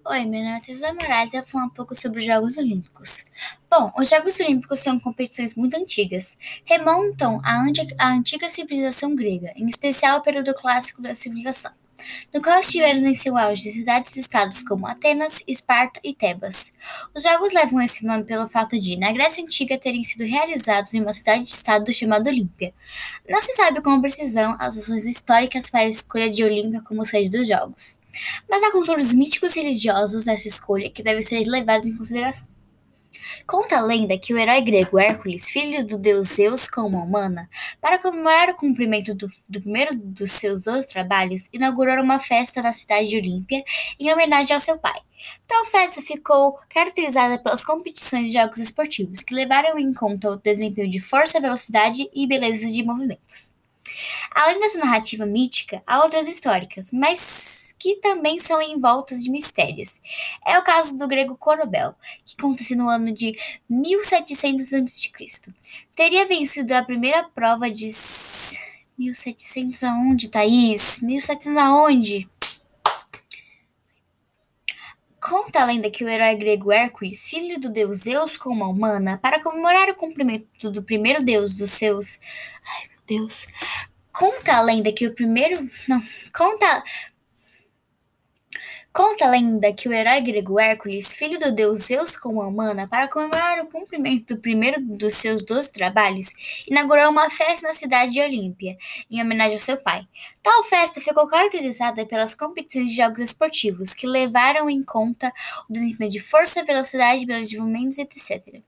Oi, meu nome é Tesla Moraes e eu vou falar um pouco sobre os Jogos Olímpicos. Bom, os Jogos Olímpicos são competições muito antigas. Remontam à, antiga civilização grega, em especial ao período clássico da civilização, no qual estiveram em seu auge cidades-estados como Atenas, Esparta e Tebas. Os Jogos levam esse nome pelo fato de, na Grécia Antiga, terem sido realizados em uma cidade-estado chamada Olímpia. Não se sabe com precisão as razões históricas para a escolha de Olímpia como sede dos Jogos mas há contornos míticos e religiosos nessa escolha que devem ser levados em consideração. Conta a lenda que o herói grego Hércules, filho do deus Zeus com uma humana, para comemorar o cumprimento do, do primeiro dos seus dois trabalhos, inaugurou uma festa na cidade de Olímpia em homenagem ao seu pai. Tal festa ficou caracterizada pelas competições de jogos esportivos, que levaram em conta o desempenho de força, velocidade e beleza de movimentos. Além dessa narrativa mítica, há outras históricas, mas que também são envoltas de mistérios. É o caso do grego Corobel, que aconteceu no ano de 1700 a.C. Teria vencido a primeira prova de 1700 aonde, Thaís? 1700 aonde? Conta a lenda que o herói grego Hércules, filho do deus Zeus com uma humana, para comemorar o cumprimento do primeiro deus dos seus. Ai, meu Deus. Conta a lenda que o primeiro. Não. Conta. Conta a lenda que o herói grego Hércules, filho do deus Zeus com uma humana, para comemorar o cumprimento do primeiro dos seus doze trabalhos, inaugurou uma festa na cidade de Olímpia, em homenagem ao seu pai. Tal festa ficou caracterizada pelas competições de jogos esportivos, que levaram em conta o desempenho de força, velocidade, movimentos, etc.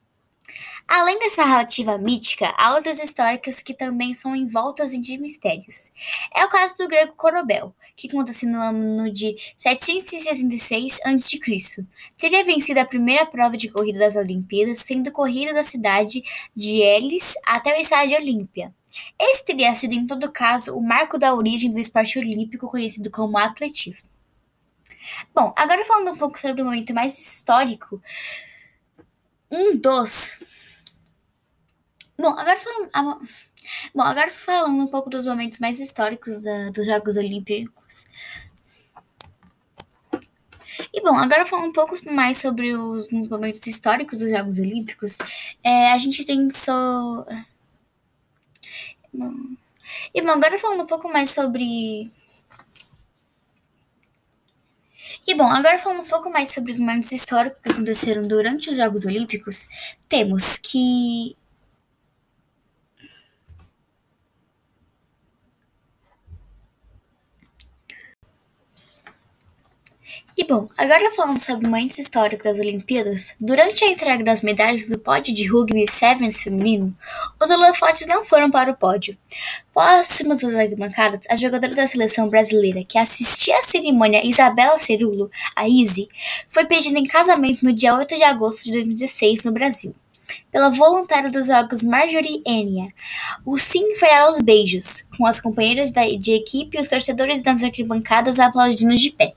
Além dessa narrativa mítica, há outras históricas que também são envoltas de mistérios. É o caso do grego Corobel, que conta-se no ano de 776 a.C. Teria vencido a primeira prova de corrida das Olimpíadas, tendo corrido da cidade de Elis até o estádio Olímpia. Esse teria sido, em todo caso, o marco da origem do esporte olímpico conhecido como atletismo. Bom, agora falando um pouco sobre o momento mais histórico, um dos Bom, agora falando, bom, agora falando um pouco dos momentos mais históricos da, dos Jogos Olímpicos. E bom, agora falando um pouco mais sobre os, os momentos históricos dos Jogos Olímpicos, é, a gente tem só. E bom, agora falando um pouco mais sobre. E bom, agora falando um pouco mais sobre os momentos históricos que aconteceram durante os Jogos Olímpicos, temos que E bom, agora falando sobre momentos históricos das Olimpíadas, durante a entrega das medalhas do pódio de rugby sevens feminino, os holofotes não foram para o pódio. Próximas das arquibancadas, a jogadora da seleção brasileira que assistia à cerimônia Isabela Cerulo, a Izzy, foi pedida em casamento no dia 8 de agosto de 2016 no Brasil pela voluntária dos Jogos Marjorie Enya. O sim foi aos beijos, com as companheiras de equipe e os torcedores das arquibancadas aplaudindo de pé.